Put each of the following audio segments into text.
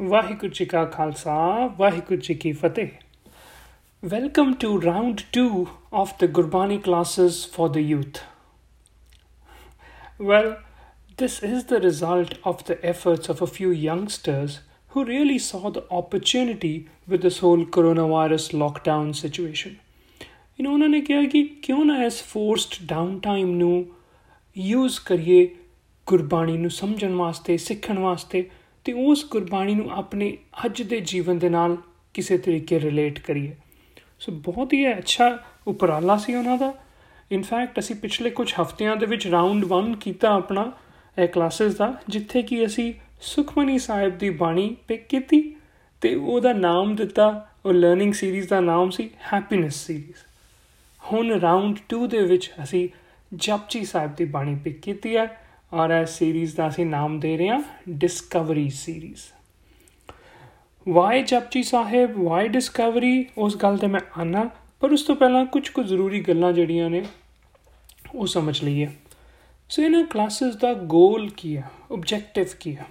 ਵਾਹਿਗੁਰੂ ਜੀ ਕਾ ਖਾਲਸਾ ਵਾਹਿਗੁਰੂ ਜੀ ਕੀ ਫਤਿਹ welcome to round 2 of the Gurbani classes for the youth well This is the result of the efforts of a few youngsters who really saw the opportunity with this whole coronavirus lockdown situation. You know, उन्होंने कहा कि क्यों ना इस forced downtime ਨੂੰ use ਕਰੀਏ ਗੁਰਬਾਣੀ ਨੂੰ ਸਮਝਣ ਵਾਸਤੇ ਸਿੱਖਣ ਵਾਸਤੇ ਤੇ ਉਸ ਗੁਰਬਾਣੀ ਨੂੰ ਆਪਣੇ ਅੱਜ ਦੇ ਜੀਵਨ ਦੇ ਨਾਲ ਕਿਸੇ ਤਰੀਕੇ ਰਿਲੇਟ ਕਰੀਏ। ਸੋ ਬਹੁਤ ਹੀ ਅੱਛਾ ਉਪਰਾਲਾ ਸੀ ਉਹਨਾਂ ਦਾ। ਇਨਫੈਕਟ ਅਸੀਂ ਪਿਛਲੇ ਕੁਝ ਹਫ਼ਤਿਆਂ ਦੇ ਵਿੱਚ ਰਾਉਂਡ 1 ਕੀਤਾ ਆਪਣਾ, ਇਹ ਕਲਾਸਿਸ ਦਾ, ਜਿੱਥੇ ਕਿ ਅਸੀਂ ਸੁਖਮਨੀ ਸਾਹਿਬ ਦੀ ਬਾਣੀ ਪਿਕ ਕੀਤੀ ਤੇ ਉਹਦਾ ਨਾਮ ਦਿੱਤਾ, ਉਹ ਲਰਨਿੰਗ ਸੀਰੀਜ਼ ਦਾ ਨਾਮ ਸੀ ਹੈਪੀਨੈਸ ਸੀਰੀਜ਼ ਹੁਣ ਰਾਉਂਡ 2 ਦੇ ਵਿੱਚ ਅਸੀਂ ਜਪਜੀ ਸਾਹਿਬ ਦੀ ਬਾਣੀ ਪਿਕ ਕੀਤੀ ਹੈ। ਔਰ ਇਸ ਸੀਰੀਜ਼ ਦਾ ਅਸੀਂ ਨਾਮ ਦੇ ਰਹੇ ਹਾਂ discovery series why Japji Sahib why discovery ਉਸ ਗੱਲ ਤੇ ਮੈਂ ਆਨਾ, ਪਰ ਉਸ ਤੋਂ ਪਹਿਲਾਂ ਕੁਝ ਕੁ ਜ਼ਰੂਰੀ ਗੱਲਾਂ ਜਿਹੜੀਆਂ ਨੇ, ਉਹ ਸਮਝ ਲਈਏ। ਸੋ ਇਹਨਾਂ ਕਲਾਸਿਸ ਦਾ ਗੋਲ ਕੀ ਹੈ ਆਬਜੈਕਟਿਵ ਕੀ ਹੈ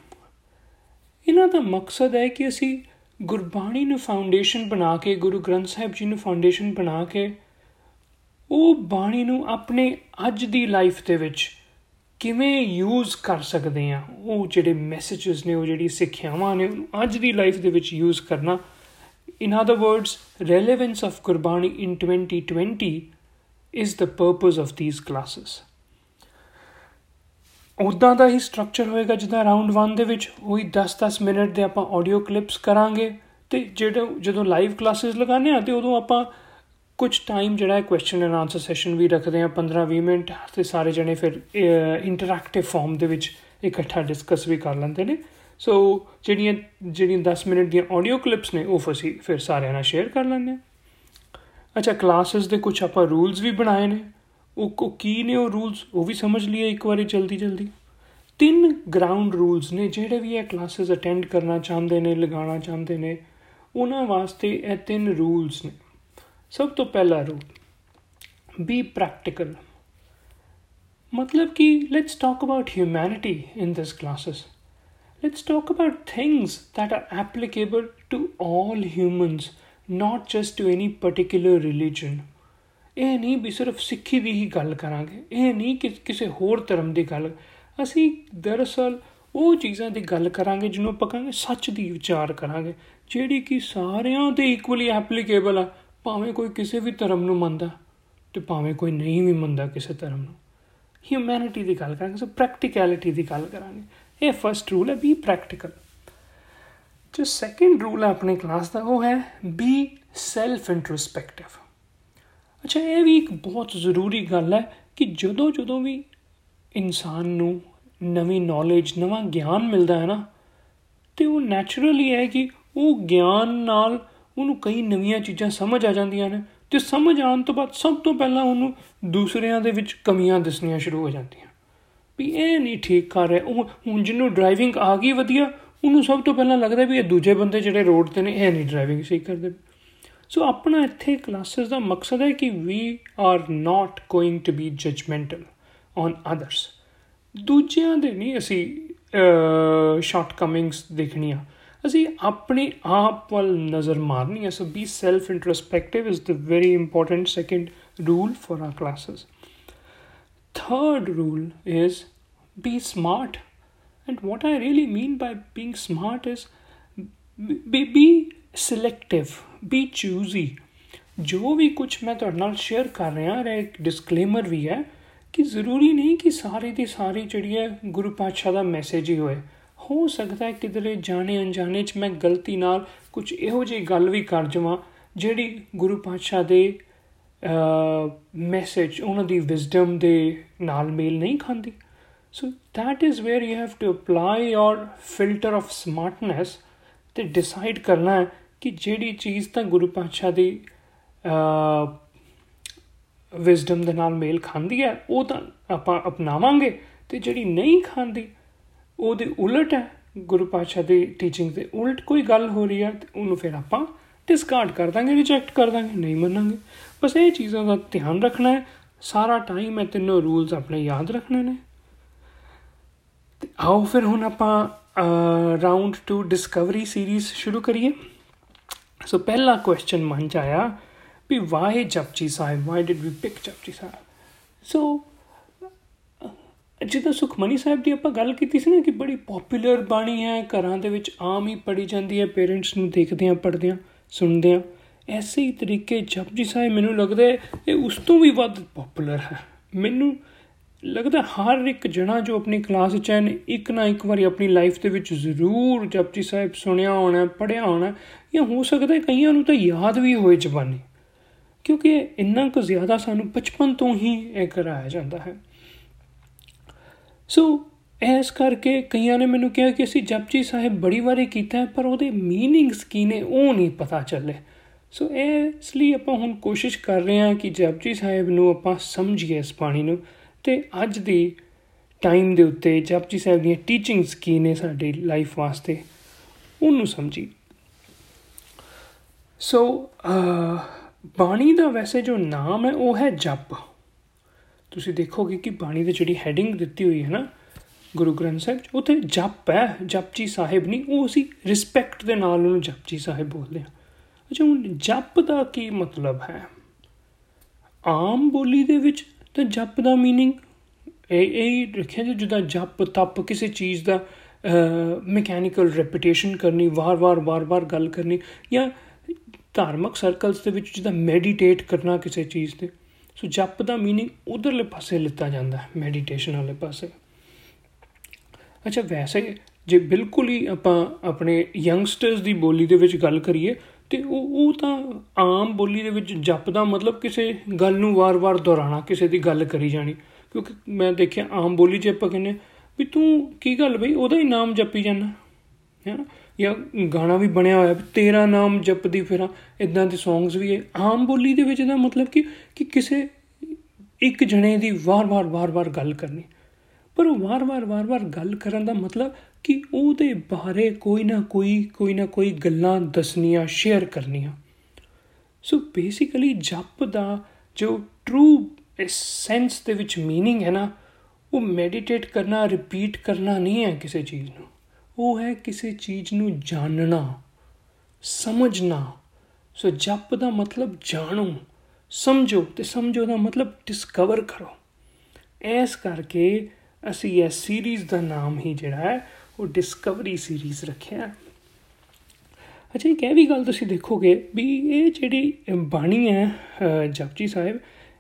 ਇਹਨਾਂ ਦਾ ਮਕਸਦ ਹੈ ਕਿ ਅਸੀਂ ਗੁਰਬਾਣੀ ਨੂੰ ਫਾਊਂਡੇਸ਼ਨ ਬਣਾ ਕੇ, ਗੁਰੂ ਗ੍ਰੰਥ ਸਾਹਿਬ ਜੀ ਨੂੰ ਫਾਊਂਡੇਸ਼ਨ ਬਣਾ ਕੇ, ਉਹ ਬਾਣੀ ਨੂੰ ਆਪਣੇ ਅੱਜ ਦੀ ਲਾਈਫ ਦੇ ਵਿੱਚ ਕਿਵੇਂ ਯੂਜ਼ ਕਰ ਸਕਦੇ ਆ? ਉਹ ਜਿਹੜੇ ਮੈਸੇजेस ਨੇ, ਉਹ ਜਿਹੜੀ ਸਿੱਖਿਆਵਾਂ ਨੇ ਉਹਨੂੰ ਅੱਜ ਦੀ ਲਾਈਫ ਦੇ ਵਿੱਚ ਯੂਜ਼ ਕਰਨਾ। In other words relevance of qurbani in 2020 is the purpose of these classes ਉਦਾਂ ਦਾ ਹੀ ਸਟਰਕਚਰ ਹੋਏਗਾ ਜਿੱਦਾਂ ਰਾਉਂਡ 1 ਦੇ ਵਿੱਚ, ਉਹੀ 10-10 ਮਿੰਟ ਦੇ ਆਪਾਂ ਆਡੀਓ ਕਲਿੱਪਸ ਕਰਾਂਗੇ ਤੇ ਜਿਹੜੇ, ਜਦੋਂ ਲਾਈਵ ਕਲਾਸਸ ਲਗਾਉਂਦੇ ਆ, ਤੇ ਉਦੋਂ ਆਪਾਂ ਕੁਝ ਟਾਈਮ ਜਿਹੜਾ ਹੈ ਕੁਐਸਚਨ ਐਂਡ ਆਨਸਰ ਸੈਸ਼ਨ ਵੀ ਰੱਖਦੇ ਆ 15-20 ਮਿੰਟ, ਤੇ ਸਾਰੇ ਜਣੇ ਫਿਰ ਇੰਟਰੈਕਟਿਵ ਫਾਰਮ ਦੇ ਵਿੱਚ ਇਕੱਠਾ ਡਿਸਕਸ ਵੀ ਕਰ ਲੈਂਦੇ ਨੇ। ਸੋ ਜਿਹੜੀਆਂ ਜਿਹੜੀਆਂ 10 ਮਿੰਟ ਦੀਆਂ ਆਡੀਓ ਕਲਿੱਪਸ ਨੇ, ਉਹ ਅਸੀਂ ਫਿਰ ਸਾਰਿਆਂ ਨਾਲ ਸ਼ੇਅਰ ਕਰ ਲੈਂਦੇ ਆ ਅੱਛਾ ਕਲਾਸਿਸ ਦੇ ਕੁਝ ਆਪਾਂ ਰੂਲਸ ਵੀ ਬਣਾਏ ਨੇ। ਉਹ ਕੀ ਨੇ ਉਹ ਰੂਲਸ ਉਹ ਵੀ ਸਮਝ ਲਈਏ ਇੱਕ ਵਾਰੀ ਜਲਦੀ ਜਲਦੀ। ਤਿੰਨ ਗਰਾਊਂਡ ਰੂਲਸ ਨੇ ਜਿਹੜੇ ਵੀ ਇਹ ਕਲਾਸਿਸ ਅਟੈਂਡ ਕਰਨਾ ਚਾਹੁੰਦੇ ਨੇ, ਲਗਾਉਣਾ ਚਾਹੁੰਦੇ ਨੇ, ਉਹਨਾਂ ਵਾਸਤੇ ਇਹ ਤਿੰਨ ਰੂਲਸ ਨੇ। ਸਭ ਤੋਂ ਪਹਿਲਾ ਰੂਲ ਬੀ ਪ੍ਰੈਕਟੀਕਲ ਮਤਲਬ ਕਿ let's talk about humanity in this classes let's talk about things that are applicable to all humans, not just to any particular religion. ਇਹ ਨਹੀਂ ਵੀ ਸਿਰਫ ਸਿੱਖੀ ਦੀ ਹੀ ਗੱਲ ਕਰਾਂਗੇ, ਇਹ ਨਹੀਂ ਕਿ ਕਿਸੇ ਹੋਰ ਧਰਮ ਦੀ ਗੱਲ। ਅਸੀਂ ਦਰਅਸਲ ਉਹ ਚੀਜ਼ਾਂ ਦੀ ਗੱਲ ਕਰਾਂਗੇ ਜਿਹਨੂੰ ਆਪਾਂ ਕਹਾਂਗੇ ਸੱਚ ਦੀ ਵਿਚਾਰ ਕਰਾਂਗੇ, ਜਿਹੜੀ ਕਿ ਸਾਰਿਆਂ ਤੇ ਇਕੁਅਲੀ ਐਪਲੀਕੇਬਲ ਆ। ਭਾਵੇਂ ਕੋਈ ਕਿਸੇ ਵੀ ਧਰਮ ਨੂੰ ਮੰਨਦਾ ਤੇ ਭਾਵੇਂ ਕੋਈ ਨਹੀਂ ਵੀ ਮੰਨਦਾ ਕਿਸੇ ਧਰਮ ਨੂੰ। ਹਿਊਮੈਨਿਟੀ ਦੀ ਗੱਲ ਕਰਾਂਗੇ, ਸੋ ਪ੍ਰੈਕਟੀਕੈਲਿਟੀ ਦੀ ਗੱਲ ਕਰਾਂਗੇ। ਇਹ ਫਰਸਟ ਰੂਲ ਹੈ ਬੀ ਪ੍ਰੈਕਟੀਕਲ ਜੋ ਸੈਕੰਡ ਰੂਲ ਹੈ ਆਪਣੀ ਕਲਾਸ ਦਾ, ਉਹ ਹੈ ਬੀ ਸੈਲਫ ਇੰਟਰੋਸਪੈਕਟਿਵ ਅੱਛਾ, ਇਹ ਵੀ ਇੱਕ ਬਹੁਤ ਜ਼ਰੂਰੀ ਗੱਲ ਹੈ ਕਿ ਜਦੋਂ ਜਦੋਂ ਵੀ ਇਨਸਾਨ ਨੂੰ ਨਵੀਂ ਨੌਲੇਜ ਨਵਾਂ ਗਿਆਨ ਮਿਲਦਾ ਹੈ ਨਾ, ਤੇ ਉਹ ਨੇਚਰਲੀ ਹੈ ਕਿ ਉਹ ਗਿਆਨ ਨਾਲ ਉਹਨੂੰ ਕਈ ਨਵੀਆਂ ਚੀਜ਼ਾਂ ਸਮਝ ਆ ਜਾਂਦੀਆਂ ਨੇ ਤੇ ਸਮਝ ਆਉਣ ਤੋਂ ਬਾਅਦ ਸਭ ਤੋਂ ਪਹਿਲਾਂ ਉਹਨੂੰ ਦੂਸਰਿਆਂ ਦੇ ਵਿੱਚ ਕਮੀਆਂ ਦਿਸਣੀਆਂ ਸ਼ੁਰੂ ਹੋ ਜਾਂਦੀਆਂ। ਵੀ ਇਹ ਨਹੀਂ ਠੀਕ ਕਰ ਰਿਹਾ। ਉਹ ਹੁਣ ਜਿਹਨੂੰ ਡਰਾਈਵਿੰਗ ਆ ਗਈ ਵਧੀਆ, ਉਹਨੂੰ ਸਭ ਤੋਂ ਪਹਿਲਾਂ ਲੱਗਦਾ ਵੀ ਇਹ ਦੂਜੇ ਬੰਦੇ ਜਿਹੜੇ ਰੋਡ ਤੇ ਨੇ, ਇਹ ਨਹੀਂ ਡਰਾਈਵਿੰਗ ਸਹੀ ਕਰਦੇ। ਸੋ ਆਪਣਾ ਇੱਥੇ ਕਲਾਸਿਸ ਦਾ ਮਕਸਦ ਹੈ ਕਿ we are not going to be judgmental on others ਦੂਜਿਆਂ ਦੇ ਨਹੀਂ ਅਸੀਂ ਸ਼ਾਰਟਕਮਿੰਗਸ ਦੇਖਣੀਆਂ। ਅਸੀਂ ਆਪਣੇ ਆਪ ਵੱਲ ਨਜ਼ਰ ਮਾਰਨੀ ਹੈ। So be self introspective is the very important second rule for our classes third rule is be smart and what I really mean by being smart is be selective be choosy ਜੋ ਵੀ ਕੁਝ ਮੈਂ ਤੁਹਾਡੇ ਨਾਲ share ਕਰ ਰਿਹਾ ਹੈ ਇੱਕ ਡਿਸਕਲੇਮਰ ਵੀ ਹੈ ਕਿ ਜ਼ਰੂਰੀ ਨਹੀਂ ਕਿ ਸਾਰੇ ਦੀ ਸਾਰੀ ਜਿਹੜੀ ਹੈ ਗੁਰੂ ਪਾਤਸ਼ਾਹ ਦਾ ਮੈਸੇਜ ਹੀ ਹੋਏ ਹੋ ਸਕਦਾ ਹੈ ਕਿਧਰੇ ਜਾਣੇ ਅਣਜਾਣੇ ਚ ਮੈਂ ਗਲਤੀ ਨਾਲ ਕੁਝ ਇਹੋ ਜਿਹੀ ਗੱਲ ਵੀ ਕਰ ਜਾਵਾਂ, ਜਿਹੜੀ ਗੁਰੂ ਪਾਤਸ਼ਾਹ ਦੇ ਮੈਸੇਜ ਉਹਨਾਂ ਦੀ ਵਿਜ਼ਡਮ ਦੇ ਨਾਲ ਮੇਲ ਨਹੀਂ ਖਾਂਦੀ। So that is where you have to apply your filter of smartness ਤੇ ਡਿਸਾਈਡ ਕਰਨਾ ਹੈ ਕਿ ਜਿਹੜੀ ਚੀਜ਼ ਤਾਂ ਗੁਰੂ ਪਾਤਸ਼ਾਹ ਦੀ ਵਿਜ਼ਡਮ ਦੇ ਨਾਲ ਮੇਲ ਖਾਂਦੀ ਹੈ, ਉਹ ਤਾਂ ਆਪਾਂ ਅਪਣਾਵਾਂਗੇ ਤੇ ਜਿਹੜੀ ਨਹੀਂ ਖਾਂਦੀ ਉਹਦੇ ਉਲਟ ਹੈ, ਗੁਰੂ ਪਾਤਸ਼ਾਹ ਦੀ ਟੀਚਿੰਗ ਦੇ ਉਲਟ ਕੋਈ ਗੱਲ ਹੋ ਰਹੀ ਹੈ, ਤੇ ਉਹਨੂੰ ਫਿਰ ਆਪਾਂ ਡਿਸਕਾਰਡ ਕਰ ਦਾਂਗੇ ਰਿਜੈਕਟ ਕਰ ਦਾਂਗੇ, ਨਹੀਂ ਮੰਨਾਂਗੇ। ਬਸ ਇਹ ਚੀਜ਼ਾਂ ਦਾ ਧਿਆਨ ਰੱਖਣਾ ਹੈ, ਸਾਰਾ ਟਾਈਮ ਇਹ ਤਿੰਨੋਂ ਰੂਲਸ ਆਪਣੇ ਯਾਦ ਰੱਖਣੇ ਨੇ। ਤੇ ਆਓ ਫਿਰ ਹੁਣ ਆਪਾਂ ਰਾਉਂਡ 2 ਡਿਸਕਵਰੀ ਸੀਰੀਜ਼ ਸ਼ੁਰੂ ਕਰੀਏ। ਸੋ ਪਹਿਲਾ ਕੁਐਸਚਨ ਮਨ ਚ ਆਇਆ ਵੀ why Japji Sahib why did we pick Japji Sahib? So ਜਿੱਦਾਂ ਸੁਖਮਨੀ ਸਾਹਿਬ ਦੀ ਆਪਾਂ ਗੱਲ ਕੀਤੀ ਸੀ ਨਾ ਕਿ ਬੜੀ ਪਪੂਲਰ ਬਾਣੀ ਹੈ, ਘਰਾਂ ਦੇ ਵਿੱਚ ਆਮ ਹੀ ਪੜੀ ਜਾਂਦੀ ਹੈ ਪੇਰੈਂਟਸ ਨੂੰ ਦੇਖਦੇ ਆ ਪੜਦੇ ਆ ਸੁਣਦੇ ਆ ਐਸੇ ਹੀ ਤਰੀਕੇ ਜਪਜੀ ਸਾਹਿਬ, ਮੈਨੂੰ ਲੱਗਦਾ ਇਹ ਉਸ ਤੋਂ ਵੀ ਵੱਧ ਪਪੂਲਰ ਹੈ। ਮੈਨੂੰ ਲੱਗਦਾ ਹਰ ਇੱਕ ਜਣਾ ਜੋ ਆਪਣੀ ਕਲਾਸ ਵਿੱਚ ਹੈ, ਇੱਕ ਨਾ ਇੱਕ ਵਾਰੀ ਆਪਣੀ ਲਾਈਫ ਦੇ ਵਿੱਚ ਜ਼ਰੂਰ ਜਪਜੀ ਸਾਹਿਬ ਸੁਣਿਆ ਹੋਣਾ ਪੜਿਆ ਹੋਣਾ, ਜਾਂ ਹੋ ਸਕਦਾ ਕਈਆਂ ਨੂੰ ਤਾਂ ਯਾਦ ਵੀ ਹੋਏ ਜ਼ਬਾਨੀ। ਕਿਉਂਕਿ ਇੰਨਾ ਕੁ ਜ਼ਿਆਦਾ ਸਾਨੂੰ ਬਚਪਨ ਤੋਂ ਹੀ ਇਹ ਕਰਾਇਆ ਜਾਂਦਾ ਹੈ। ਸੋ ਐਸ ਕਰਕੇ ਕਈਆਂ ਨੇ ਮੈਨੂੰ ਕਿਹਾ ਕਿ ਅਸੀਂ ਜਪਜੀ ਸਾਹਿਬ ਬੜੀ ਵਾਰੀ ਕੀਤਾ ਹੈ, ਪਰ ਉਹਦੇ ਮੀਨਿੰਗਸ ਕੀ ਨੇ ਉਹ ਨਹੀਂ ਪਤਾ ਚੱਲੇ। ਸੋ ਇਸ ਲਈ ਆਪਾਂ ਹੁਣ ਕੋਸ਼ਿਸ਼ ਕਰ ਰਹੇ ਹਾਂ ਕਿ ਜਪਜੀ ਸਾਹਿਬ ਨੂੰ ਆਪਾਂ ਸਮਝੀਏ ਇਸ ਬਾਣੀ ਨੂੰ। ਤੇ ਅੱਜ ਦੀ ਟਾਈਮ ਦੇ ਉੱਤੇ ਜਪਜੀ ਸਾਹਿਬ ਦੀਆਂ ਟੀਚਿੰਗਸ ਕੀ ਨੇ ਸਾਡੀ ਲਾਈਫ ਵਾਸਤੇ, ਉਹਨੂੰ ਸਮਝੀ ਸੋ ਬਾਣੀ ਦਾ ਵੈਸੇ ਜੋ ਨਾਮ ਹੈ, ਉਹ ਹੈ ਜਪ। ਤੁਸੀਂ ਦੇਖੋਗੇ ਕਿ ਬਾਣੀ ਦੇ ਜਿਹੜੀ ਹੈਡਿੰਗ ਦਿੱਤੀ ਹੋਈ ਹੈ ਨਾ, ਗੁਰੂ ਗ੍ਰੰਥ ਸਾਹਿਬ, ਉੱਥੇ ਜਪ ਹੈ, ਜਪਜੀ ਸਾਹਿਬ ਨਹੀਂ, ਉਹ ਅਸੀਂ ਰਿਸਪੈਕਟ ਦੇ ਨਾਲ ਉਹਨੂੰ ਜਪਜੀ ਸਾਹਿਬ ਬੋਲਦੇ ਹਾਂ। ਅੱਛਾ, ਹੁਣ ਜਪ ਦਾ ਕੀ ਮਤਲਬ ਹੈ? ਆਮ ਬੋਲੀ ਦੇ ਵਿੱਚ ਤਾਂ ਜਪ ਦਾ ਮੀਨਿੰਗ ਇਹ ਇਹ ਰੱਖਿਆ ਜਿੱਦਾਂ ਜਪ, ਤਪ ਕਿਸੇ ਚੀਜ਼ ਦਾ ਮੈਕੈਨੀਕਲ ਰੈਪੀਟੀਸ਼ਨ ਕਰਨੀ ਵਾਰ-ਵਾਰ ਵਾਰ-ਵਾਰ ਗੱਲ ਕਰਨੀ ਜਾਂ ਧਾਰਮਿਕ ਸਰਕਲਸ ਦੇ ਵਿੱਚ ਜਿੱਦਾਂ ਮੈਡੀਟੇਟ ਕਰਨਾ ਕਿਸੇ ਚੀਜ਼ ਤੇ। ਸੋ ਜਪ ਦਾ मीनिंग ਉਧਰਲੇ ਪਾਸੇ ਲਿੱਤਾ ਜਾਂਦਾ ਹੈ ਮੈਡੀਟੇਸ਼ਨ ਵਾਲੇ ਪਾਸੇ ਅੱਛਾ ਵੈਸੇ ਜੇ ਬਿਲਕੁਲ ਹੀ ਆਪਾਂ ਆਪਣੇ ਯੰਗਸਟਰਸ ਦੀ ਬੋਲੀ ਦੇ ਵਿੱਚ ਗੱਲ ਕਰੀਏ ਤੇ ਉਹ ਉਹ ਤਾਂ ਆਮ ਬੋਲੀ ਦੇ ਵਿੱਚ ਜਪ ਦਾ ਮਤਲਬ ਕਿਸੇ ਗੱਲ ਨੂੰ ਵਾਰ-ਵਾਰ ਦੁਹਰਾਣਾ ਕਿਸੇ ਦੀ ਗੱਲ ਕਰੀ ਜਾਣੀ ਕਿਉਂਕਿ ਮੈਂ ਦੇਖਿਆ ਆਮ ਬੋਲੀ 'ਚ ਆਪਾਂ ਕਹਿੰਦੇ ਵੀ ਤੂੰ ਕੀ ਗੱਲ ਬਈ ਉਹਦਾ ਹੀ ਨਾਮ ਜਪੀ ਜਾਂਦਾ ਹੈ ਨਾ ਜਾਂ ਗਾਣਾ ਵੀ ਬਣਿਆ ਹੋਇਆ ਵੀ ਤੇਰਾ ਨਾਮ ਜਪਦੀ ਫਿਰਾਂ ਇਦਾਂ ਦੇ ਸੌਂਗਸ ਵੀ ਹੈ ਆਮ ਬੋਲੀ ਦੇ ਵਿੱਚ ਦਾ ਮਤਲਬ ਕਿ ਕਿ ਕਿਸੇ ਇੱਕ ਜਣੇ ਦੀ ਵਾਰ-ਵਾਰ ਵਾਰ-ਵਾਰ ਗੱਲ ਕਰਨੀ ਪਰ ਉਹ ਵਾਰ-ਵਾਰ ਵਾਰ-ਵਾਰ ਗੱਲ ਕਰਨ ਦਾ ਮਤਲਬ ਕਿ ਉਹਦੇ ਬਾਰੇ ਕੋਈ ਨਾ ਕੋਈ ਕੋਈ ਨਾ ਕੋਈ ਗੱਲਾਂ ਦੱਸਣੀਆਂ ਸ਼ੇਅਰ ਕਰਨੀਆਂ ਸੋ ਬੇਸਿਕਲੀ ਜਪ ਦਾ ਜੋ ਟਰੂ ਸੈਂਸ ਦੇ ਵਿੱਚ मीनिंग ਹੈ ਨਾ ਉਹ ਮੈਡੀਟੇਟ ਕਰਨਾ ਰਿਪੀਟ ਕਰਨਾ ਨਹੀਂ ਹੈ ਕਿਸੇ ਚੀਜ਼ ਨੂੰ ਉਹ ਹੈ ਕਿਸੇ ਚੀਜ਼ ਨੂੰ ਜਾਣਨਾ, ਸਮਝਣਾ। ਸੋ ਜਪ ਦਾ ਮਤਲਬ ਜਾਣੋ, ਸਮਝੋ ਤੇ ਸਮਝੋ ਦਾ ਮਤਲਬ ਡਿਸਕਵਰ ਕਰੋ। ਐਸ ਕਰਕੇ ਅਸੀਂ ਇਹ ਸੀਰੀਜ਼ ਦਾ ਨਾਮ ਹੀ ਜਿਹੜਾ ਹੈ, ਉਹ ਡਿਸਕਵਰੀ ਸੀਰੀਜ਼ ਰੱਖਿਆ ਅੱਛਾ ਇਹ ਵੀ ਗੱਲ ਤੁਸੀਂ ਦੇਖੋਗੇ ਵੀ ਇਹ ਜਿਹੜੀ ਬਾਣੀ ਹੈ ਜਪਜੀ ਸਾਹਿਬ,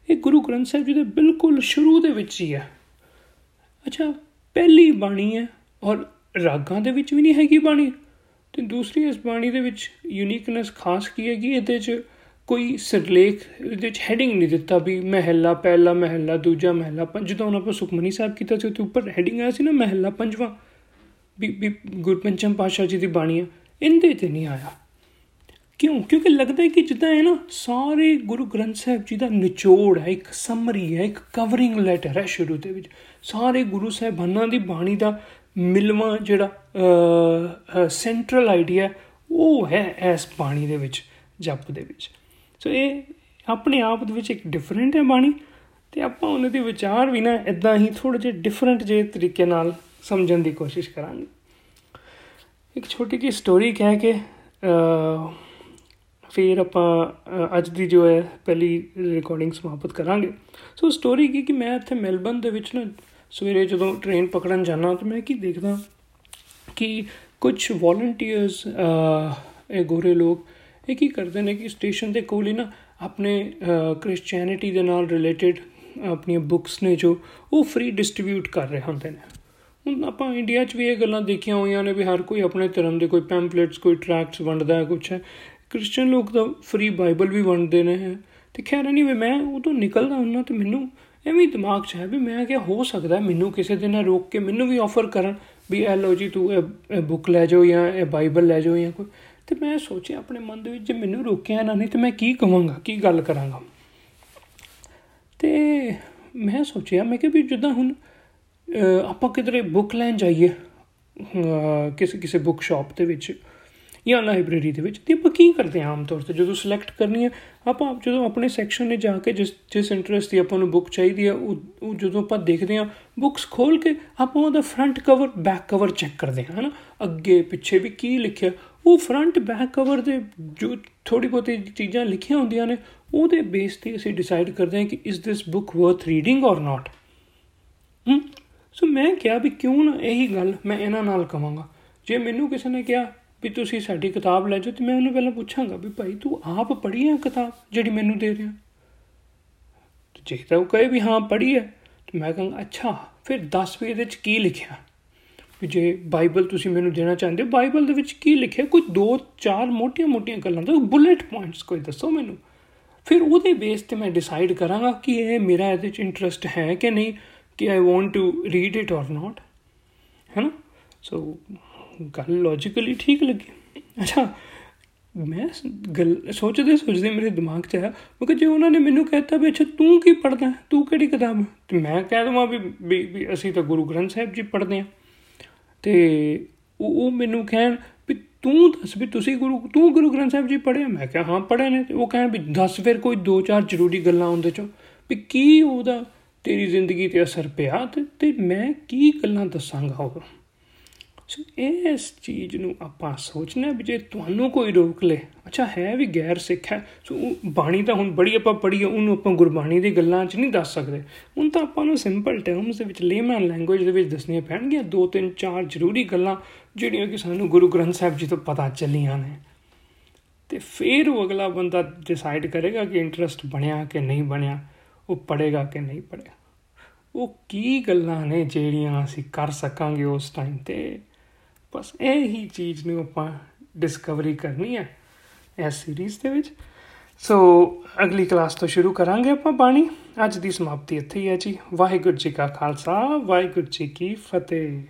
ਇਹ ਗੁਰੂ ਗ੍ਰੰਥ ਸਾਹਿਬ ਜੀ ਦੇ ਬਿਲਕੁਲ ਸ਼ੁਰੂ ਦੇ ਵਿੱਚ ਹੀ ਹੈ। ਅੱਛਾ, ਪਹਿਲੀ ਬਾਣੀ ਹੈ ਔਰ ਰਾਗਾਂ ਦੇ ਵਿੱਚ ਵੀ ਨਹੀਂ ਹੈਗੀ ਬਾਣੀ? ਤੇ ਦੂਸਰੀ, ਇਸ ਬਾਣੀ ਦੇ ਵਿੱਚ ਯੂਨੀਕਨੈਸ ਖਾਸ ਕੀ ਹੈ ਕਿ ਇਹਦੇ 'ਚ ਕੋਈ ਸਿਰਲੇਖ, ਇਹਦੇ ਵਿੱਚ ਹੈਡਿੰਗ ਨਹੀਂ ਦਿੱਤਾ ਵੀ ਮਹਿਲਾ ਪਹਿਲਾ, ਮਹਿਲਾ ਦੂਜਾ, ਮਹਿਲਾ ਪੰਜ। ਜਦੋਂ ਉਹਨਾਂ ਆਪਾਂ ਸੁਖਮਨੀ ਸਾਹਿਬ ਕੀਤਾ ਸੀ ਉੱਤੇ ਉੱਪਰ ਹੈਡਿੰਗ ਆਇਆ ਸੀ ਨਾ, ਮਹਿਲਾ ਪੰਜਵਾਂ। ਵੀ ਵੀ ਗੁਰਪੰਚਮ ਪਾਸ਼ਾ ਜੀ ਦੀ ਬਾਣੀ ਆ। ਇਹਦੇ ਤੇ ਨਹੀਂ ਆਇਆ। ਕਿਉਂ? ਕਿਉਂਕਿ ਲੱਗਦਾ ਹੈ ਕਿ ਜਿੱਦਾਂ ਹੈ ਨਾ, ਸਾਰੇ ਗੁਰੂ ਗ੍ਰੰਥ ਸਾਹਿਬ ਜੀ ਦਾ ਨਿਚੋੜ ਹੈ, ਇੱਕ ਸਮਰੀ ਹੈ, ਇੱਕ ਕਵਰਿੰਗ ਲੈਟਰ ਹੈ ਸ਼ੁਰੂ ਦੇ ਵਿੱਚ। ਸਾਰੇ ਗੁਰੂ ਸਾਹਿਬਾਨਾਂ ਦੀ ਬਾਣੀ ਦਾ ਮਿਲਵਾ ਜਿਹੜਾ ਸੈਂਟਰਲ ਆਈਡੀਆ ਉਹ ਹੈ ਇਸ ਬਾਣੀ ਦੇ ਵਿੱਚ, ਜਪ ਦੇ ਵਿੱਚ। ਸੋ ਇਹ ਆਪਣੇ ਆਪ ਦੇ ਵਿੱਚ ਇੱਕ ਡਿਫਰੈਂਟ ਹੈ ਬਾਣੀ ਤੇ ਆਪਾਂ ਉਹਨਾਂ ਦੇ ਵਿਚਾਰ ਵੀ ਨਾ ਇਦਾਂ ਹੀ ਥੋੜੇ ਜਿਹਾ ਡਿਫਰੈਂਟ ਜੇ ਤਰੀਕੇ ਨਾਲ ਸਮਝਣ ਦੀ ਕੋਸ਼ਿਸ਼ ਕਰਾਂਗੇ। ਇੱਕ ਛੋਟੀ ਜਿਹੀ ਸਟੋਰੀ ਕਹਿ ਕੇ ਫਿਰ ਆਪਾਂ ਅੱਜ ਦੀ ਜੋ ਹੈ, ਪਹਿਲੀ ਰਿਕਾਰਡਿੰਗ ਸਮਾਪਤ ਕਰਾਂਗੇ। ਸੋ ਸਟੋਰੀ ਕੀ ਕਿ ਮੈਂ ਇੱਥੇ ਮੈਲਬਨ ਦੇ ਵਿੱਚ ਨਾ ਸਵੇਰੇ ਜਦੋਂ ਟ੍ਰੇਨ ਪਕੜਨ ਜਾਣਾ ਤਾਂ ਮੈਂ ਕੀ ਦੇਖਦਾ ਕਿ ਕੁਝ ਵੋਲੰਟੀਅਰਸ ਇਹ ਗੋਰੇ ਲੋਕ ਇਹ ਕੀ ਕਰਦੇ ਨੇ ਕਿ ਸਟੇਸ਼ਨ ਦੇ ਕੋਲ ਹੀ ਨਾ ਆਪਣੇ ਕ੍ਰਿਸਚੀਅਨਿਟੀ ਦੇ ਨਾਲ ਰਿਲੇਟਡ ਆਪਣੀਆਂ ਬੁੱਕਸ ਨੇ ਜੋ ਉਹ ਫ੍ਰੀ ਡਿਸਟ੍ਰੀਬਿਊਟ ਕਰ ਰਹੇ ਹੁੰਦੇ ਨੇ। ਹੁਣ ਆਪਾਂ ਇੰਡੀਆ 'ਚ ਵੀ ਇਹ ਗੱਲਾਂ ਦੇਖੀਆਂ ਹੋਈਆਂ ਨੇ ਵੀ ਹਰ ਕੋਈ ਆਪਣੇ ਧਰਮ ਦੇ ਕੋਈ ਪੈਂਪਲੇਟਸ ਕੋਈ ਟਰੈਕਟਸ ਵੰਡਦਾ ਹੈ ਕੁਝ ਹੈ। ਕ੍ਰਿਸਚੀਅਨ ਲੋਕ ਤਾਂ ਫ੍ਰੀ ਬਾਈਬਲ ਵੀ ਵੰਡਦੇ ਨੇ। ਤੇ ਖੈਰ ਨਹੀਂ ਵੀ ਮੈਂ ਉਹ ਤੋਂ ਨਿਕਲਦਾ ਹੁੰਨਾ ਤੇ ਮੈਨੂੰ ਐਵੇਂ ਦਿਮਾਗ 'ਚ ਹੈ ਵੀ ਮੈਂ ਕਿਹਾ ਹੋ ਸਕਦਾ ਮੈਨੂੰ ਕਿਸੇ ਦਿਨ ਰੋਕ ਕੇ ਮੈਨੂੰ ਵੀ ਆਫਰ ਕਰਨ ਵੀ ਇਹ ਲੋ ਜੀ ਤੂੰ ਇਹ ਬੁੱਕ ਲੈ ਜਾਓ ਜਾਂ ਇਹ ਬਾਈਬਲ ਲੈ ਜਾਓ ਜਾਂ ਕੋਈ। ਤੇ ਮੈਂ ਸੋਚਿਆ ਆਪਣੇ ਮਨ ਦੇ ਵਿੱਚ ਜੇ ਮੈਨੂੰ ਰੋਕਿਆ ਨਾ ਨਹੀਂ ਤੇ ਮੈਂ ਕੀ ਕਵਾਂਗਾ, ਕੀ ਗੱਲ ਕਰਾਂਗਾ। ਤੇ ਮੈਂ ਸੋਚਿਆ, ਮੈਂ ਕਿ ਵੀ ਜਿੱਦਾਂ ਹੁਣ ਆਪਾਂ ਕਿਧਰੇ ਬੁੱਕ ਲੈਣ ਜਾਈਏ ਕਿਸੇ ਕਿਸੇ ਬੁੱਕ ਸ਼ਾਪ ਦੇ ਵਿੱਚ ਜਾਂ ਲਾਇਬ੍ਰੇਰੀ ਦੇ ਵਿੱਚ, ਤੇ ਆਪਾਂ ਕੀ ਕਰਦੇ ਹਾਂ ਆਮ ਤੌਰ ਤੇ? ਜਦੋਂ ਸਿਲੈਕਟ ਕਰਨੀ ਹੈ, ਆਪਾਂ ਜਦੋਂ ਆਪਣੇ ਸੈਕਸ਼ਨ 'ਤੇ ਜਾ ਕੇ ਜਿਸ ਜਿਸ ਇੰਟਰਸਟ ਦੀ ਆਪਾਂ ਨੂੰ ਬੁੱਕ ਚਾਹੀਦੀ ਹੈ, ਉਹ ਉਹ ਜਦੋਂ ਆਪਾਂ ਦੇਖਦੇ ਹਾਂ ਬੁੱਕਸ ਖੋਲ ਕੇ ਆਪਾਂ ਉਹਦਾ front cover back cover check ਕਰਦੇ ਹਾਂ, ਹਨਾ? ਅੱਗੇ, ਪਿੱਛੇ ਵੀ ਕੀ ਲਿਖਿਆ? ਉਹ ਫਰੰਟ ਬੈਕ ਕਵਰ ਦੇ ਜੋ ਥੋੜੀ ਬਹੁਤੀ ਚੀਜ਼ਾਂ ਲਿਖੀਆਂ ਹੁੰਦੀਆਂ ਨੇ, ਉਹਦੇ ਬੇਸ ਤੇ ਅਸੀਂ ਡਿਸਾਈਡ ਕਰਦੇ ਹਾਂ ਕਿ ਇਸ this book worth reading or not hmm so ਮੈਂ ਕਿਹਾ ਵੀ ਕਿਉਂ ਨਾ ਇਹੀ ਗੱਲ ਮੈਂ ਇਹਨਾਂ ਨਾਲ ਕਵਾਂਗਾ। ਜੇ ਮੈਨੂੰ ਕਿਸੇ ਨੇ ਕਿਹਾ ਵੀ ਤੁਸੀਂ ਸਾਡੀ ਕਿਤਾਬ ਲੈ ਜਾਓ ਤੇ ਮੈਂ ਉਹਨੂੰ ਪਹਿਲਾਂ ਪੁੱਛਾਂਗਾ ਵੀ ਭਾਈ ਤੂੰ ਆਪ ਪੜ੍ਹੀ ਹੈ ਕਿਤਾਬ ਜਿਹੜੀ ਮੈਨੂੰ ਦੇ ਰਿਹਾ? ਤੇ ਜੇ ਤਾਂ ਉਹ ਕਹੇ ਵੀ ਹਾਂ, ਪੜ੍ਹੀ ਹੈ, ਤੇ ਮੈਂ ਕਹਾਂਗਾ ਅੱਛਾ, ਫਿਰ ਦੱਸ ਵੀ ਇਹਦੇ ਵਿੱਚ ਕੀ ਲਿਖਿਆ? ਵੀ ਜੇ ਬਾਈਬਲ ਤੁਸੀਂ ਮੈਨੂੰ ਦੇਣਾ ਚਾਹੁੰਦੇ ਹੋ, ਬਾਈਬਲ ਦੇ ਵਿੱਚ ਕੀ ਲਿਖਿਆ? ਕੋਈ ਦੋ, ਚਾਰ ਮੋਟੀਆਂ-ਮੋਟੀਆਂ ਗੱਲਾਂ ਦਾ ਬੁਲੇਟ ਪੁਆਇੰਟਸ ਕੋਈ ਦੱਸੋ ਮੈਨੂੰ। ਫਿਰ ਉਹਦੇ ਬੇਸ ਤੇ ਮੈਂ ਡਿਸਾਈਡ ਕਰਾਂਗਾ ਕਿ ਇਹ ਮੇਰਾ ਇਹਦੇ ਵਿੱਚ ਇੰਟਰਸਟ ਹੈ ਕਿ ਨਹੀਂ, ਕਿ I want to read it or not ਹੈ ਨਾ? ਸੋ ਗੱਲ ਲੌਜੀਕਲੀ ਠੀਕ ਲੱਗੀ। ਅੱਛਾ, ਮੈਂ ਗੱਲ ਸੋਚਦੇ ਸੋਚਦੇ ਮੇਰੇ ਦਿਮਾਗ 'ਚ ਆਇਆ ਕਿ ਜੇ ਉਹਨਾਂ ਨੇ ਮੈਨੂੰ ਕਹਿਤਾ ਵੀ ਅੱਛਾ ਤੂੰ ਕੀ ਪੜਦਾ ਤੂੰ ਕਿਹੜੀ ਕਿਤਾਬ ਤੇ ਮੈਂ ਕਹਿ ਦਵਾਂ ਵੀ ਵੀ ਅਸੀਂ ਤਾਂ ਗੁਰੂ ਗ੍ਰੰਥ ਸਾਹਿਬ ਜੀ ਪੜਦੇ ਆ ਤੇ ਉਹ ਮੈਨੂੰ ਕਹਿਣ ਵੀ ਤੂੰ ਦੱਸ ਵੀ ਤੁਸੀਂ ਗੁਰੂ, ਤੂੰ ਗੁਰੂ ਗ੍ਰੰਥ ਸਾਹਿਬ ਜੀ ਪੜ੍ਹੇ ਮੈਂ ਕਿਹਾ ਹਾਂ, ਪੜ੍ਹੇ ਨੇ। ਤੇ ਉਹ ਕਹਿਣ ਵੀ ਦੱਸ ਫਿਰ ਕੋਈ ਦੋ ਚਾਰ ਜ਼ਰੂਰੀ ਗੱਲਾਂ ਉਹਦੇ ਚੋਂ ਵੀ ਕੀ ਉਹਦਾ ਤੇਰੀ ਜ਼ਿੰਦਗੀ ਤੇ ਅਸਰ ਪਿਆ ਤੇ ਤੇ ਮੈਂ ਕੀ ਗੱਲਾਂ ਦੱਸਾਂਗਾ ਉਹ ਸੋ ਇਸ ਚੀਜ਼ ਨੂੰ ਆਪਾਂ ਸੋਚਣਾ ਵੀ ਜੇ ਤੁਹਾਨੂੰ ਕੋਈ ਰੋਕ ਲੇ। ਅੱਛਾ, ਹੈ ਵੀ ਗੈਰ ਸਿੱਖ ਹੈ। ਸੋ ਬਾਣੀ ਤਾਂ ਹੁਣ ਬੜੀ ਆਪਾਂ ਪੜ੍ਹੀ ਉਹਨੂੰ ਆਪਾਂ ਗੁਰਬਾਣੀ ਦੀ ਗੱਲਾਂ 'ਚ ਨਹੀਂ ਦੱਸ ਸਕਦੇ। ਹੁਣ ਤਾਂ ਆਪਾਂ ਨੂੰ ਸਿੰਪਲ ਟਰਮਸ ਦੇ ਵਿੱਚ ਲੇਮਨ ਲੈਂਗੁਏਜ ਦੇ ਵਿੱਚ ਦੱਸਣੀਆਂ ਪੈਣਗੀਆਂ। ਦੋ, ਤਿੰਨ, ਚਾਰ ਜ਼ਰੂਰੀ ਗੱਲਾਂ ਜਿਹੜੀਆਂ ਕਿ ਸਾਨੂੰ ਗੁਰੂ ਗ੍ਰੰਥ ਸਾਹਿਬ ਜੀ ਤੋਂ ਪਤਾ ਚੱਲੀਆਂ ਨੇ। ਤੇ ਫਿਰ ਉਹ ਅਗਲਾ ਬੰਦਾ ਡਿਸਾਈਡ ਕਰੇਗਾ ਕਿ ਇੰਟਰਸਟ ਬਣਿਆ ਕਿ ਨਹੀਂ ਬਣਿਆ, ਉਹ ਪੜੇਗਾ ਕਿ ਨਹੀਂ ਪੜੇਗਾ ਉਹ ਕੀ ਗੱਲਾਂ ਨੇ ਜਿਹੜੀਆਂ ਅਸੀਂ ਕਰ ਸਕਾਂਗੇ ਉਸ ਟਾਈਮ ਤੇ? ਬਸ ਇਹ ਹੀ ਚੀਜ਼ ਨੂੰ ਆਪਾਂ ਡਿਸਕਵਰੀ ਕਰਨੀ ਹੈ ਇਸ ਸੀਰੀਜ਼ ਦੇ ਵਿੱਚ। ਸੋ ਅਗਲੀ ਕਲਾਸ ਤੋਂ ਸ਼ੁਰੂ ਕਰਾਂਗੇ ਆਪਾਂ ਬਾਣੀ। ਅੱਜ ਦੀ ਸਮਾਪਤੀ ਇੱਥੇ ਹੀ ਹੈ ਜੀ। ਵਾਹਿਗੁਰੂ ਜੀ ਕਾ ਖਾਲਸਾ, ਵਾਹਿਗੁਰੂ ਜੀ ਕੀ ਫਤਿਹ।